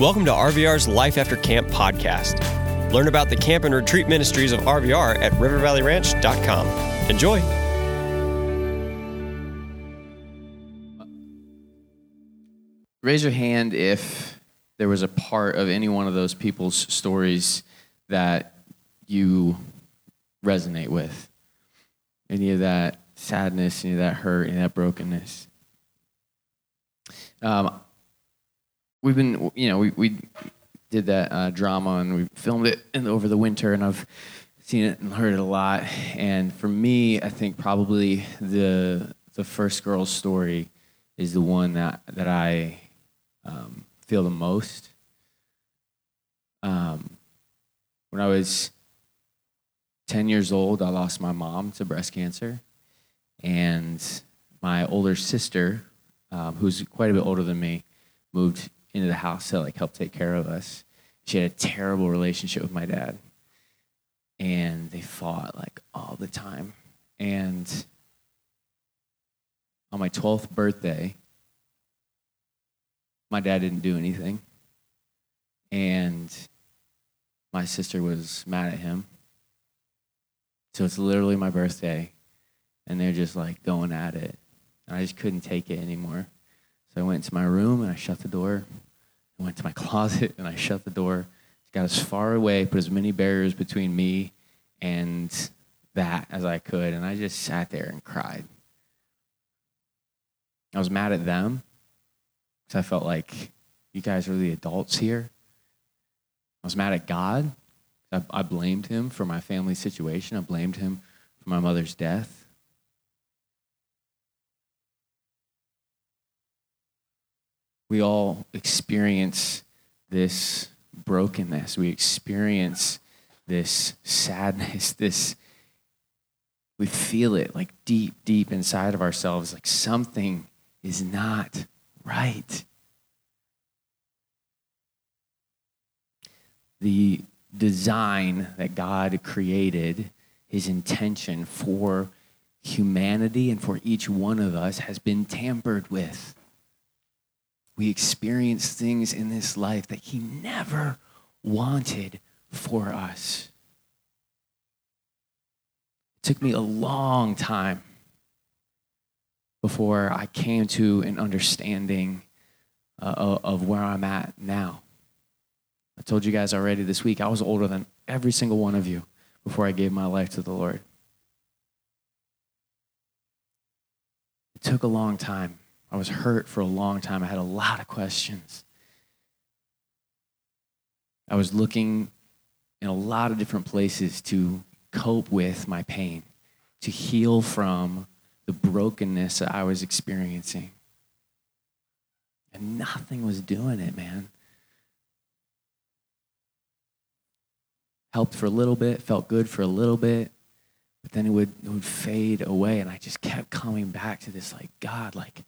Welcome to RVR's Life After Camp podcast. Learn about the camp and retreat ministries of RVR at rivervalleyranch.com. Enjoy. Raise your hand if there was a part of any one of those people's stories that you resonate with. Any of that sadness, any of that hurt, any of that brokenness. Um, we've been, you know, we, we did that uh, drama and we filmed it in, over the winter, and I've seen it and heard it a lot. And for me, I think probably the the first girl's story is the one that that I um, feel the most. Um, when I was 10 years old, I lost my mom to breast cancer. And my older sister, um, who's quite a bit older than me, moved into the house to like help take care of us. She had a terrible relationship with my dad. And they fought like all the time. And on my 12th birthday, my dad didn't do anything. And my sister was mad at him. So it's literally my birthday, and they're just like going at it. And I just couldn't take it anymore. So I went to my room and I shut the door. I went to my closet and I shut the door. Got as far away, put as many barriers between me and that as I could. And I just sat there and cried. I was mad at them because I felt like you guys are the adults here. I was mad at God. I, I blamed him for my family situation. I blamed him for my mother's death. We all experience this brokenness. We experience this sadness, this we feel it like deep, deep inside of ourselves, like something is not right. The design that God created, his intention for humanity and for each one of us has been tampered with. We experience things in this life that he never wanted for us. It took me a long time before I came to an understanding uh, of where I'm at now. I told you guys already this week, I was older than every single one of you before I gave my life to the Lord. It took a long time. I was hurt for a long time. I had a lot of questions. I was looking in a lot of different places to cope with my pain, to heal from the brokenness that I was experiencing. And nothing was doing it, man. Helped for a little bit, felt good for a little bit, but then it would, it would fade away. And I just kept coming back to this like, God, like,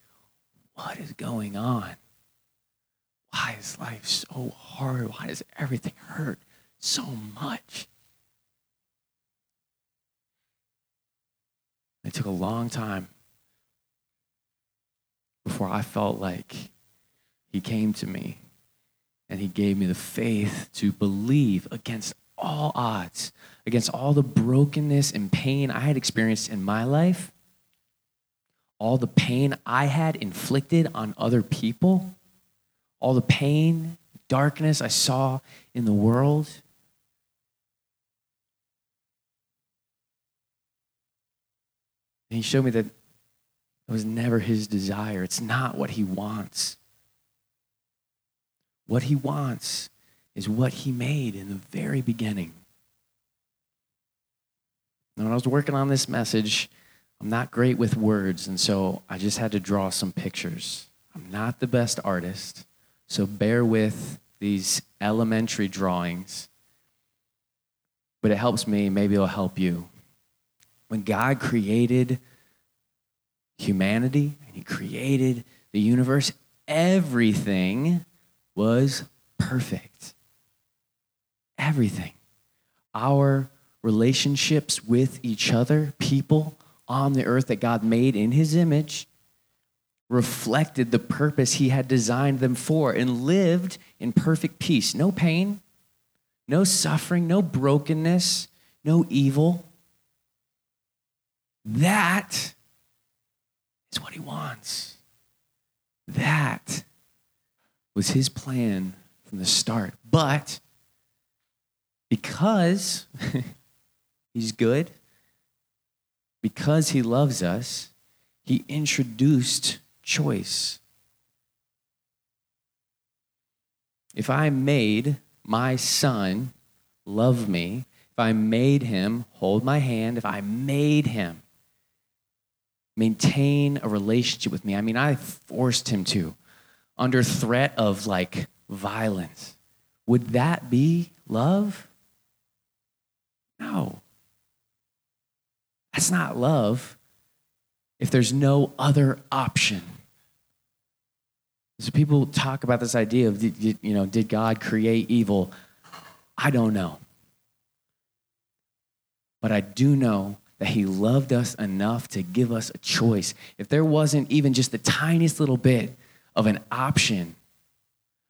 what is going on? Why is life so hard? Why does everything hurt so much? It took a long time before I felt like He came to me and He gave me the faith to believe against all odds, against all the brokenness and pain I had experienced in my life, all the pain I had inflicted on other people, all the pain, darkness I saw in the world. And he showed me that it was never his desire. It's not what he wants. What he wants is what he made in the very beginning. And when I was working on this message, I'm not great with words, and so I just had to draw some pictures. I'm not the best artist, so bear with these elementary drawings. But it helps me, maybe it'll help you when God created humanity and He created the universe, everything was perfect. Everything. Our relationships with each other, people on the earth that God made in His image, reflected the purpose he had designed them for and lived in perfect peace. No pain, no suffering, no brokenness, no evil. That is what he wants. That was his plan from the start. But because he's good, because he loves us, he introduced choice. If I made my son love me, if I made him hold my hand, if I made him maintain a relationship with me, I mean, I forced him to under threat of like violence, would that be love? No. That's not love if there's no other option. So people talk about this idea of, you know, did God create evil? I don't know. But I do know that he loved us enough to give us a choice. If there wasn't even just the tiniest little bit of an option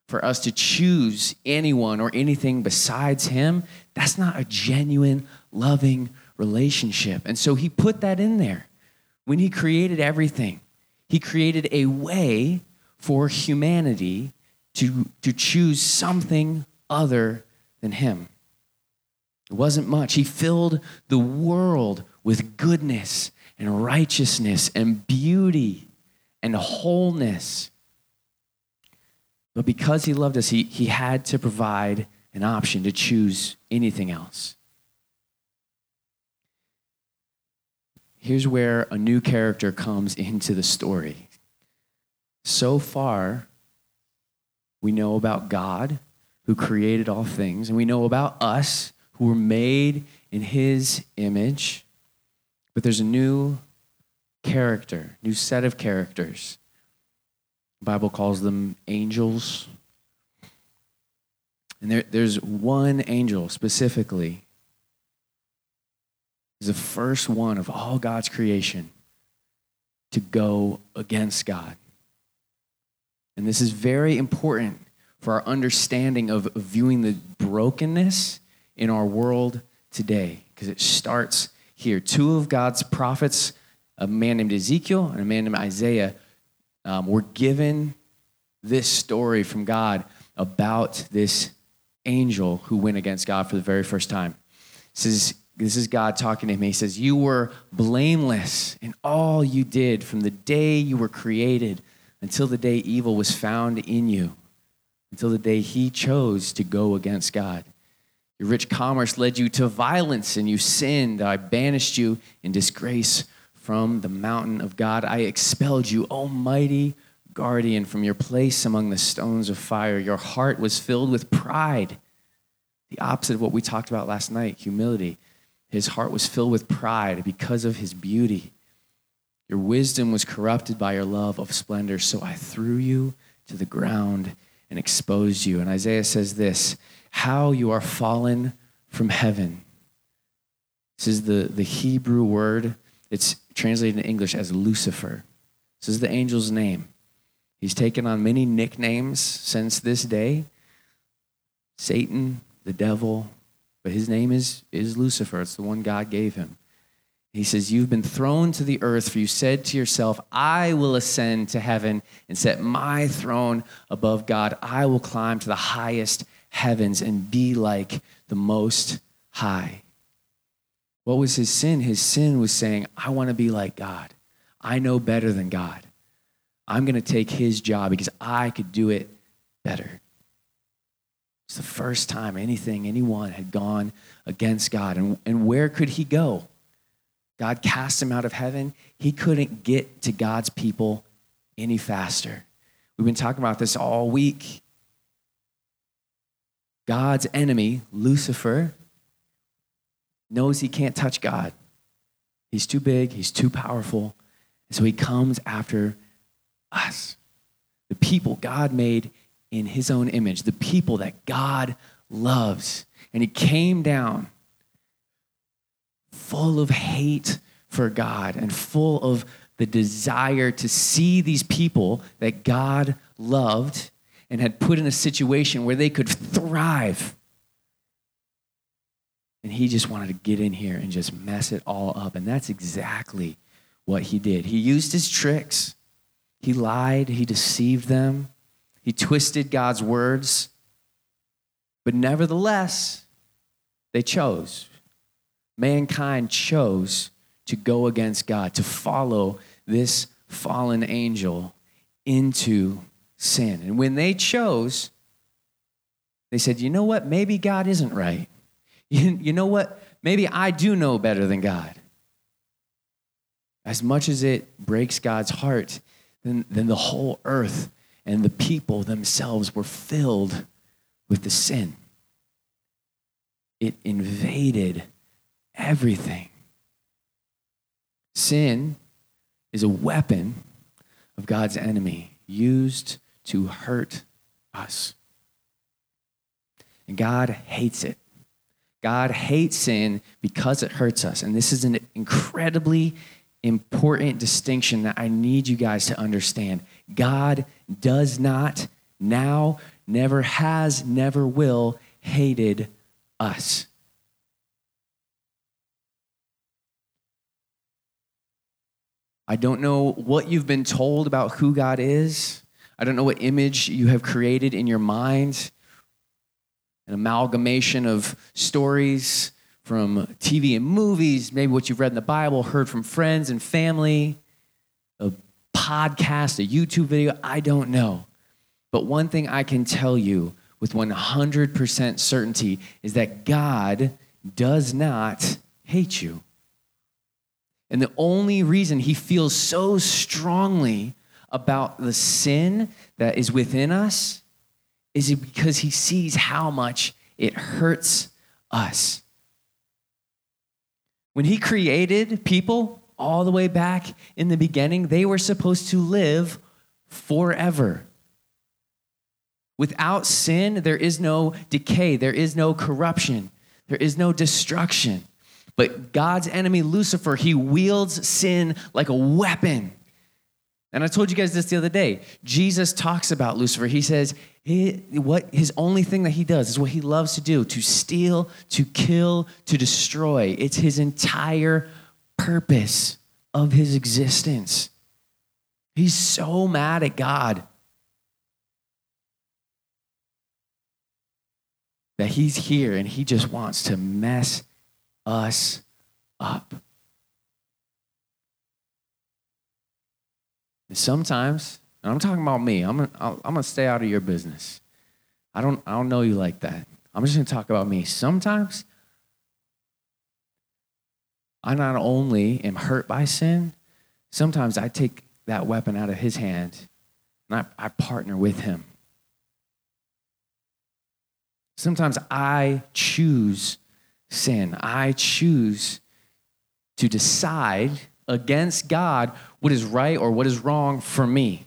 for us to choose anyone or anything besides him, that's not a genuine, loving relationship. And so he put that in there. When he created everything, he created a way for humanity to, to choose something other than him. It wasn't much. He filled the world with goodness and righteousness and beauty and wholeness. But because he loved us, he, he had to provide an option to choose anything else. Here's where a new character comes into the story. So far, we know about God who created all things, and we know about us who were made in his image. But there's a new character, new set of characters the Bible calls them angels. And there, there's one angel specifically. He's the first one of all God's creation to go against God. And this is very important for our understanding of viewing the brokenness in our world today, because it starts here. Two of God's prophets, a man named Ezekiel and a man named Isaiah, um, we're given this story from God about this angel who went against God for the very first time. This is, this is God talking to him. He says, You were blameless in all you did from the day you were created until the day evil was found in you, until the day he chose to go against God. Your rich commerce led you to violence and you sinned. I banished you in disgrace from the mountain of God. I expelled you, almighty guardian, from your place among the stones of fire. Your heart was filled with pride, the opposite of what we talked about last night humility. His heart was filled with pride because of his beauty. Your wisdom was corrupted by your love of splendor, so I threw you to the ground and exposed you. And Isaiah says this How you are fallen from heaven. This is the, the Hebrew word it's translated in English as Lucifer. This is the angel's name. He's taken on many nicknames since this day Satan, the devil, but his name is, is Lucifer. It's the one God gave him. He says, You've been thrown to the earth, for you said to yourself, I will ascend to heaven and set my throne above God. I will climb to the highest heavens and be like the Most High. What was his sin? His sin was saying, I want to be like God. I know better than God. I'm going to take his job because I could do it better. It's the first time anything, anyone had gone against God. And, and where could he go? God cast him out of heaven. He couldn't get to God's people any faster. We've been talking about this all week. God's enemy, Lucifer, knows he can't touch God. He's too big, he's too powerful. And so he comes after us, the people God made in his own image, the people that God loves. And he came down full of hate for God and full of the desire to see these people that God loved and had put in a situation where they could thrive. And he just wanted to get in here and just mess it all up. And that's exactly what he did. He used his tricks, he lied, he deceived them, he twisted God's words. But nevertheless, they chose. Mankind chose to go against God, to follow this fallen angel into sin. And when they chose, they said, you know what? Maybe God isn't right. You, you know what? Maybe I do know better than God. As much as it breaks God's heart, then, then the whole earth and the people themselves were filled with the sin. It invaded everything. Sin is a weapon of God's enemy used to hurt us. And God hates it. God hates sin because it hurts us. And this is an incredibly important distinction that I need you guys to understand. God does not now, never has, never will hated us. I don't know what you've been told about who God is. I don't know what image you have created in your mind. An amalgamation of stories from TV and movies, maybe what you've read in the Bible, heard from friends and family, podcast, a YouTube video. I don't know. But one thing I can tell you with 100% certainty is that God does not hate you. And the only reason he feels so strongly about the sin that is within us is because he sees how much it hurts us. When he created people all the way back in the beginning, they were supposed to live forever. Without sin, there is no decay, there is no corruption, there is no destruction. But God's enemy, Lucifer, he wields sin like a weapon. And I told you guys this the other day. Jesus talks about Lucifer. He says, he, what his only thing that he does is what he loves to do to steal, to kill, to destroy. It's his entire purpose of his existence. He's so mad at God that he's here and he just wants to mess us up. And sometimes, and I'm talking about me, I'm gonna, I'm gonna stay out of your business. I don't, I don't know you like that. I'm just gonna talk about me. Sometimes, I not only am hurt by sin, sometimes I take that weapon out of his hand and I, I partner with him. Sometimes I choose sin. I choose to decide against God what is right or what is wrong for me.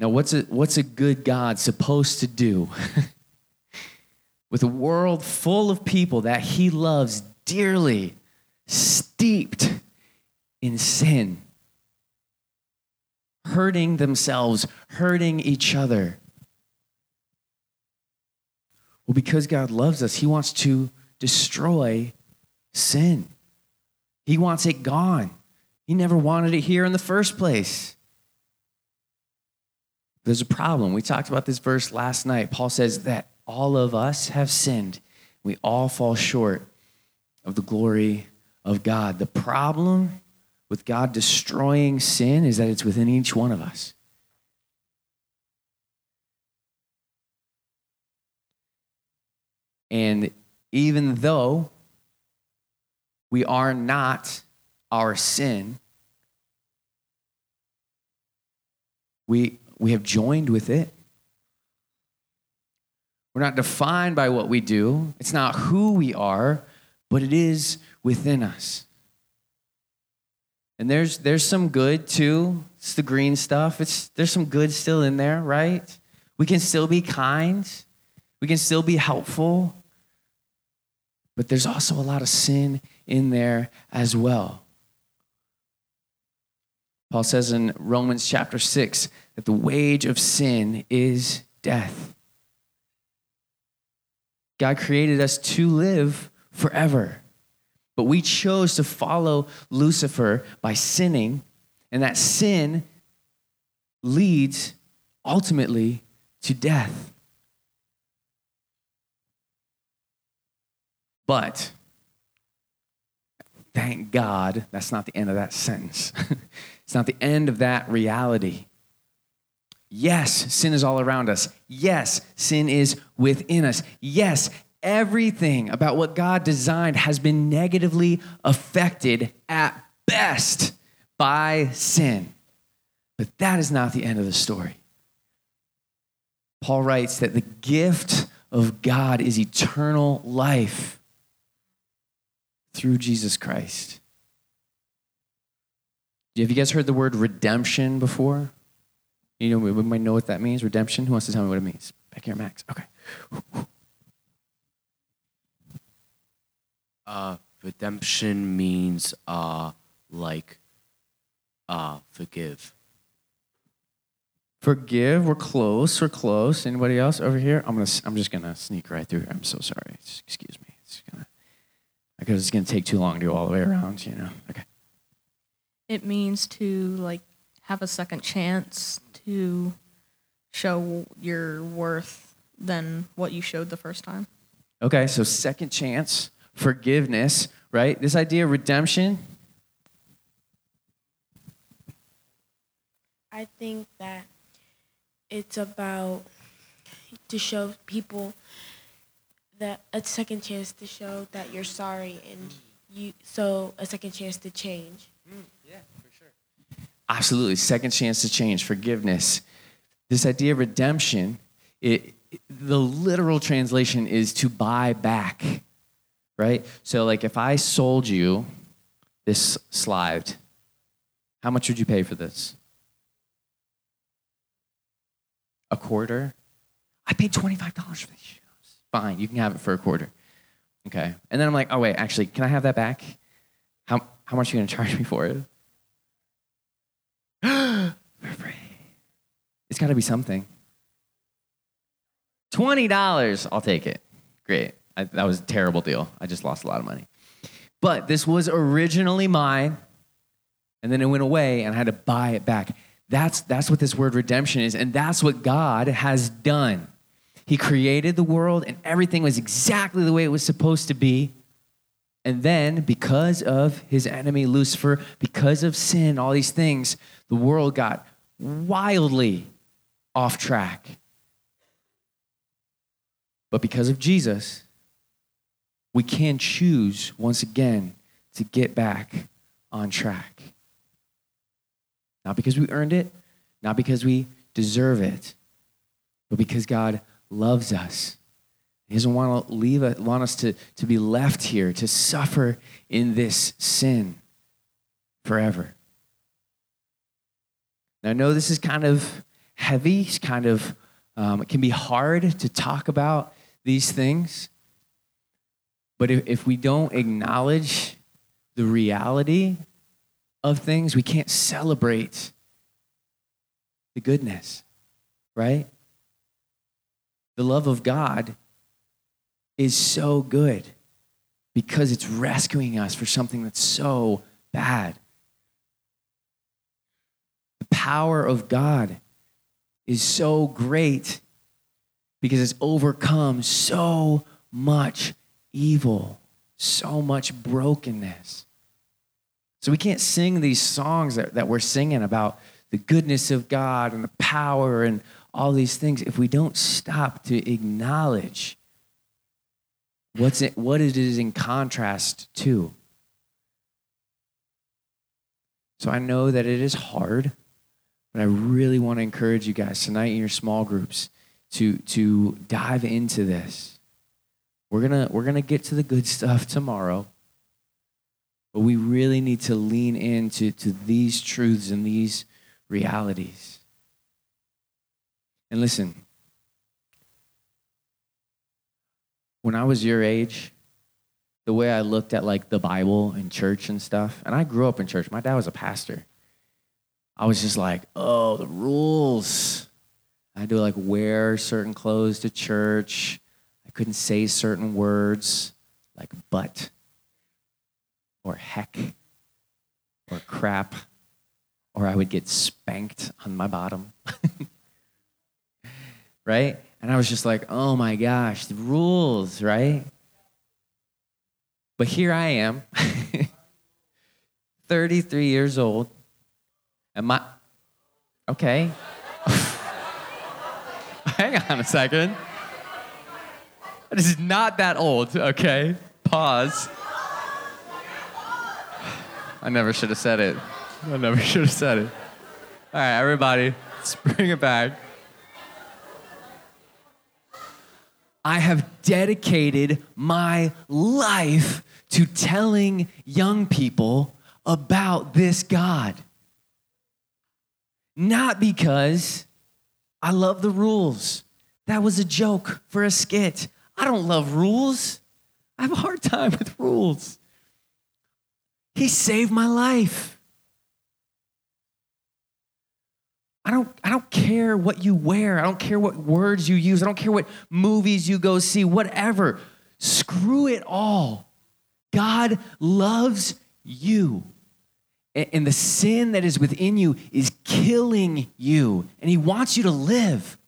Now, what's a, what's a good God supposed to do with a world full of people that he loves dearly, steeped in sin, hurting themselves, hurting each other? Well, because God loves us, He wants to destroy sin. He wants it gone. He never wanted it here in the first place. There's a problem. We talked about this verse last night. Paul says that all of us have sinned. We all fall short of the glory of God. The problem with God destroying sin is that it's within each one of us. And even though we are not our sin, we, we have joined with it. We're not defined by what we do, it's not who we are, but it is within us. And there's, there's some good too. It's the green stuff. It's, there's some good still in there, right? We can still be kind. We can still be helpful. but there's also a lot of sin in there as well. Paul says in Romans chapter 6 that the wage of sin is death. God created us to live forever. But we chose to follow Lucifer by sinning, and that sin leads ultimately to death. But thank God that's not the end of that sentence. it's not the end of that reality. Yes, sin is all around us. Yes, sin is within us. Yes, everything about what God designed has been negatively affected at best by sin. But that is not the end of the story. Paul writes that the gift of God is eternal life through Jesus Christ. Have you guys heard the word redemption before? You know, we might know what that means. Redemption. Who wants to tell me what it means? Back here, Max. Okay. Uh, redemption means uh, like uh, forgive. Forgive. We're close. We're close. Anybody else over here? I'm gonna. I'm just gonna sneak right through. Here. I'm so sorry. Excuse me. It's gonna. Because it's gonna take too long to go all the way around. You know. Okay. It means to like have a second chance to show your worth than what you showed the first time. Okay. So second chance forgiveness, right? This idea of redemption. I think that it's about to show people that a second chance to show that you're sorry and you so a second chance to change. Absolutely, second chance to change, forgiveness. This idea of redemption, it, the literal translation is to buy back right? So, like, if I sold you this slide, how much would you pay for this? A quarter? I paid $25 for these shoes. Fine, you can have it for a quarter. Okay. And then I'm like, oh, wait, actually, can I have that back? How, how much are you going to charge me for it? for free. It's got to be something. $20. I'll take it. Great. I, that was a terrible deal. I just lost a lot of money. But this was originally mine, and then it went away, and I had to buy it back. That's, that's what this word redemption is, and that's what God has done. He created the world, and everything was exactly the way it was supposed to be. And then, because of his enemy Lucifer, because of sin, all these things, the world got wildly off track. But because of Jesus, we can choose once again to get back on track. Not because we earned it, not because we deserve it, but because God loves us. He doesn't want to leave us, want us to, to be left here to suffer in this sin forever. Now, I know this is kind of heavy, it's kind of, um, it can be hard to talk about these things. But if, if we don't acknowledge the reality of things, we can't celebrate the goodness, right? The love of God is so good because it's rescuing us for something that's so bad. The power of God is so great because it's overcome so much evil, so much brokenness. So we can't sing these songs that, that we're singing about the goodness of God and the power and all these things if we don't stop to acknowledge what's it, what it is in contrast to. So I know that it is hard, but I really want to encourage you guys tonight in your small groups to, to dive into this we're going to we're going to get to the good stuff tomorrow. But we really need to lean into to these truths and these realities. And listen, when I was your age, the way I looked at like the Bible and church and stuff. And I grew up in church. My dad was a pastor. I was just like, oh, the rules. I had to like wear certain clothes to church. I couldn't say certain words like but or heck or crap or I would get spanked on my bottom. right? And I was just like, oh my gosh, the rules, right? But here I am, 33 years old, and I? okay. Hang on a second. This is not that old, okay? Pause. I never should have said it. I never should have said it. All right, everybody, let's bring it back. I have dedicated my life to telling young people about this God. Not because I love the rules. That was a joke for a skit. I don't love rules. I have a hard time with rules. He saved my life. I don't, I don't care what you wear. I don't care what words you use. I don't care what movies you go see, whatever. Screw it all. God loves you. And the sin that is within you is killing you. And He wants you to live.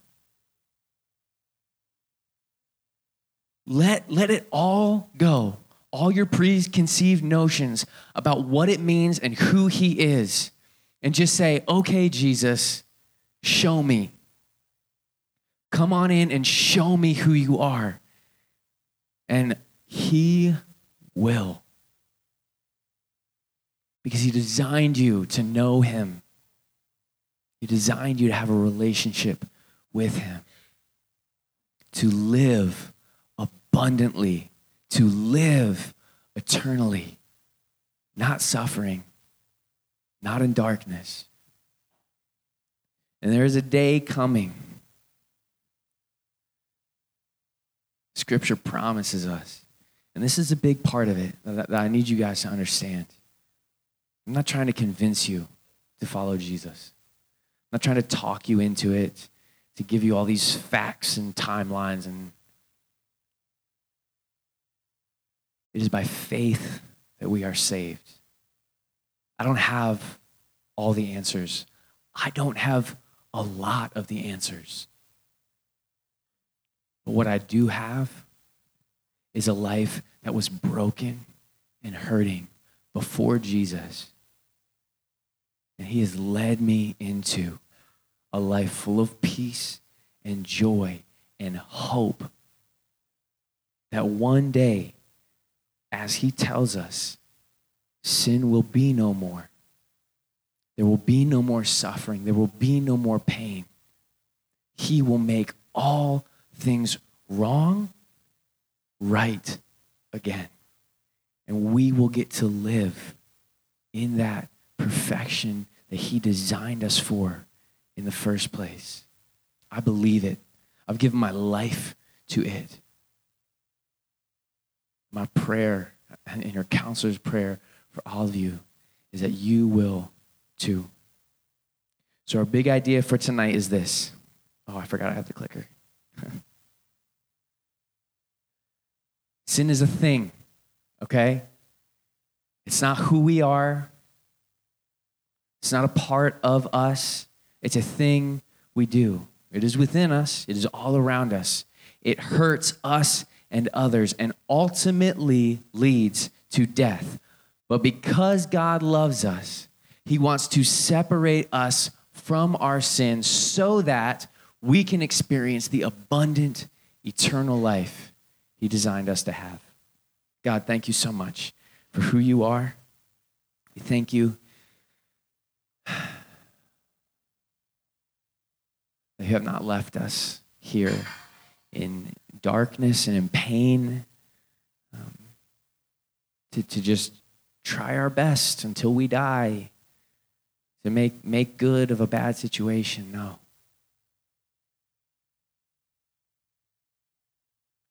Let, let it all go. All your preconceived notions about what it means and who He is. And just say, okay, Jesus, show me. Come on in and show me who you are. And He will. Because He designed you to know Him, He designed you to have a relationship with Him, to live abundantly, to live eternally, not suffering, not in darkness. And there is a day coming. Scripture promises us, and this is a big part of it that, I need you guys to understand. I'm not trying to convince you to follow Jesus. Not trying to talk you into it, to give you all these facts and timelines. And it is by faith that we are saved. I don't have all the answers. I don't have a lot of the answers. But what I do have is a life that was broken and hurting before Jesus. And he has led me into a life full of peace and joy and hope that one day, as he tells us, sin will be no more. There will be no more suffering. There will be no more pain. He will make all things wrong right again. And we will get to live in that perfection that He designed us for in the first place. I believe it. I've given my life to it. My prayer and your counselor's prayer for all of you is that you will too. So, our big idea for tonight is this. Oh, I forgot I have the clicker. Sin is a thing, okay? It's not who we are, it's not a part of us, it's a thing we do. It is within us, it is all around us. It hurts us and others and ultimately leads to death. But because God loves us, He wants to separate us from our sins so that we can experience the abundant eternal life He designed us to have. God, thank you so much for who you are. We thank you you have not left us here in darkness and in pain um, to, to just try our best until we die to make, make good of a bad situation. No.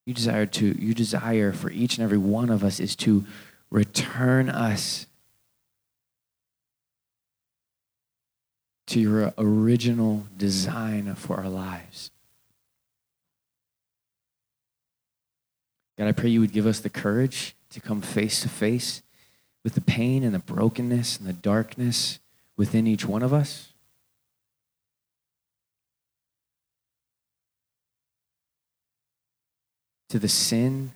you desire to you desire for each and every one of us is to return us to your original design for our lives. God, I pray you would give us the courage to come face to face with the pain and the brokenness and the darkness within each one of us. To the sin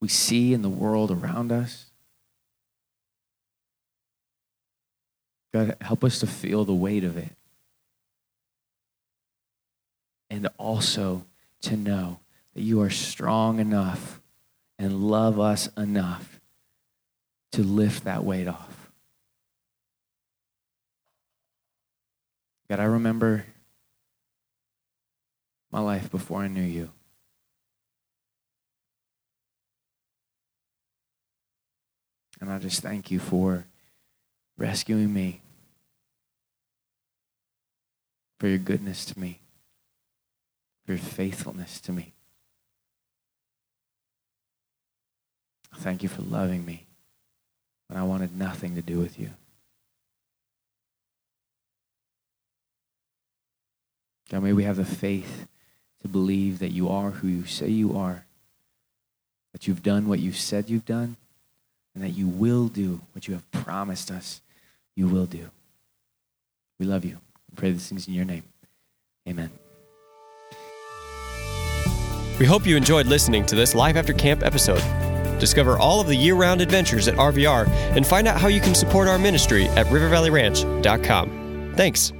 we see in the world around us. God, help us to feel the weight of it. And also to know that you are strong enough and love us enough to lift that weight off. God, I remember my life before I knew you. And I just thank you for rescuing me, for your goodness to me, for your faithfulness to me. Thank you for loving me when I wanted nothing to do with you. God, may we have the faith to believe that you are who you say you are, that you've done what you said you've done, and that you will do what you have promised us you will do. We love you. We pray these things in your name. Amen. We hope you enjoyed listening to this Life After Camp episode. Discover all of the year round adventures at RVR and find out how you can support our ministry at rivervalleyranch.com. Thanks.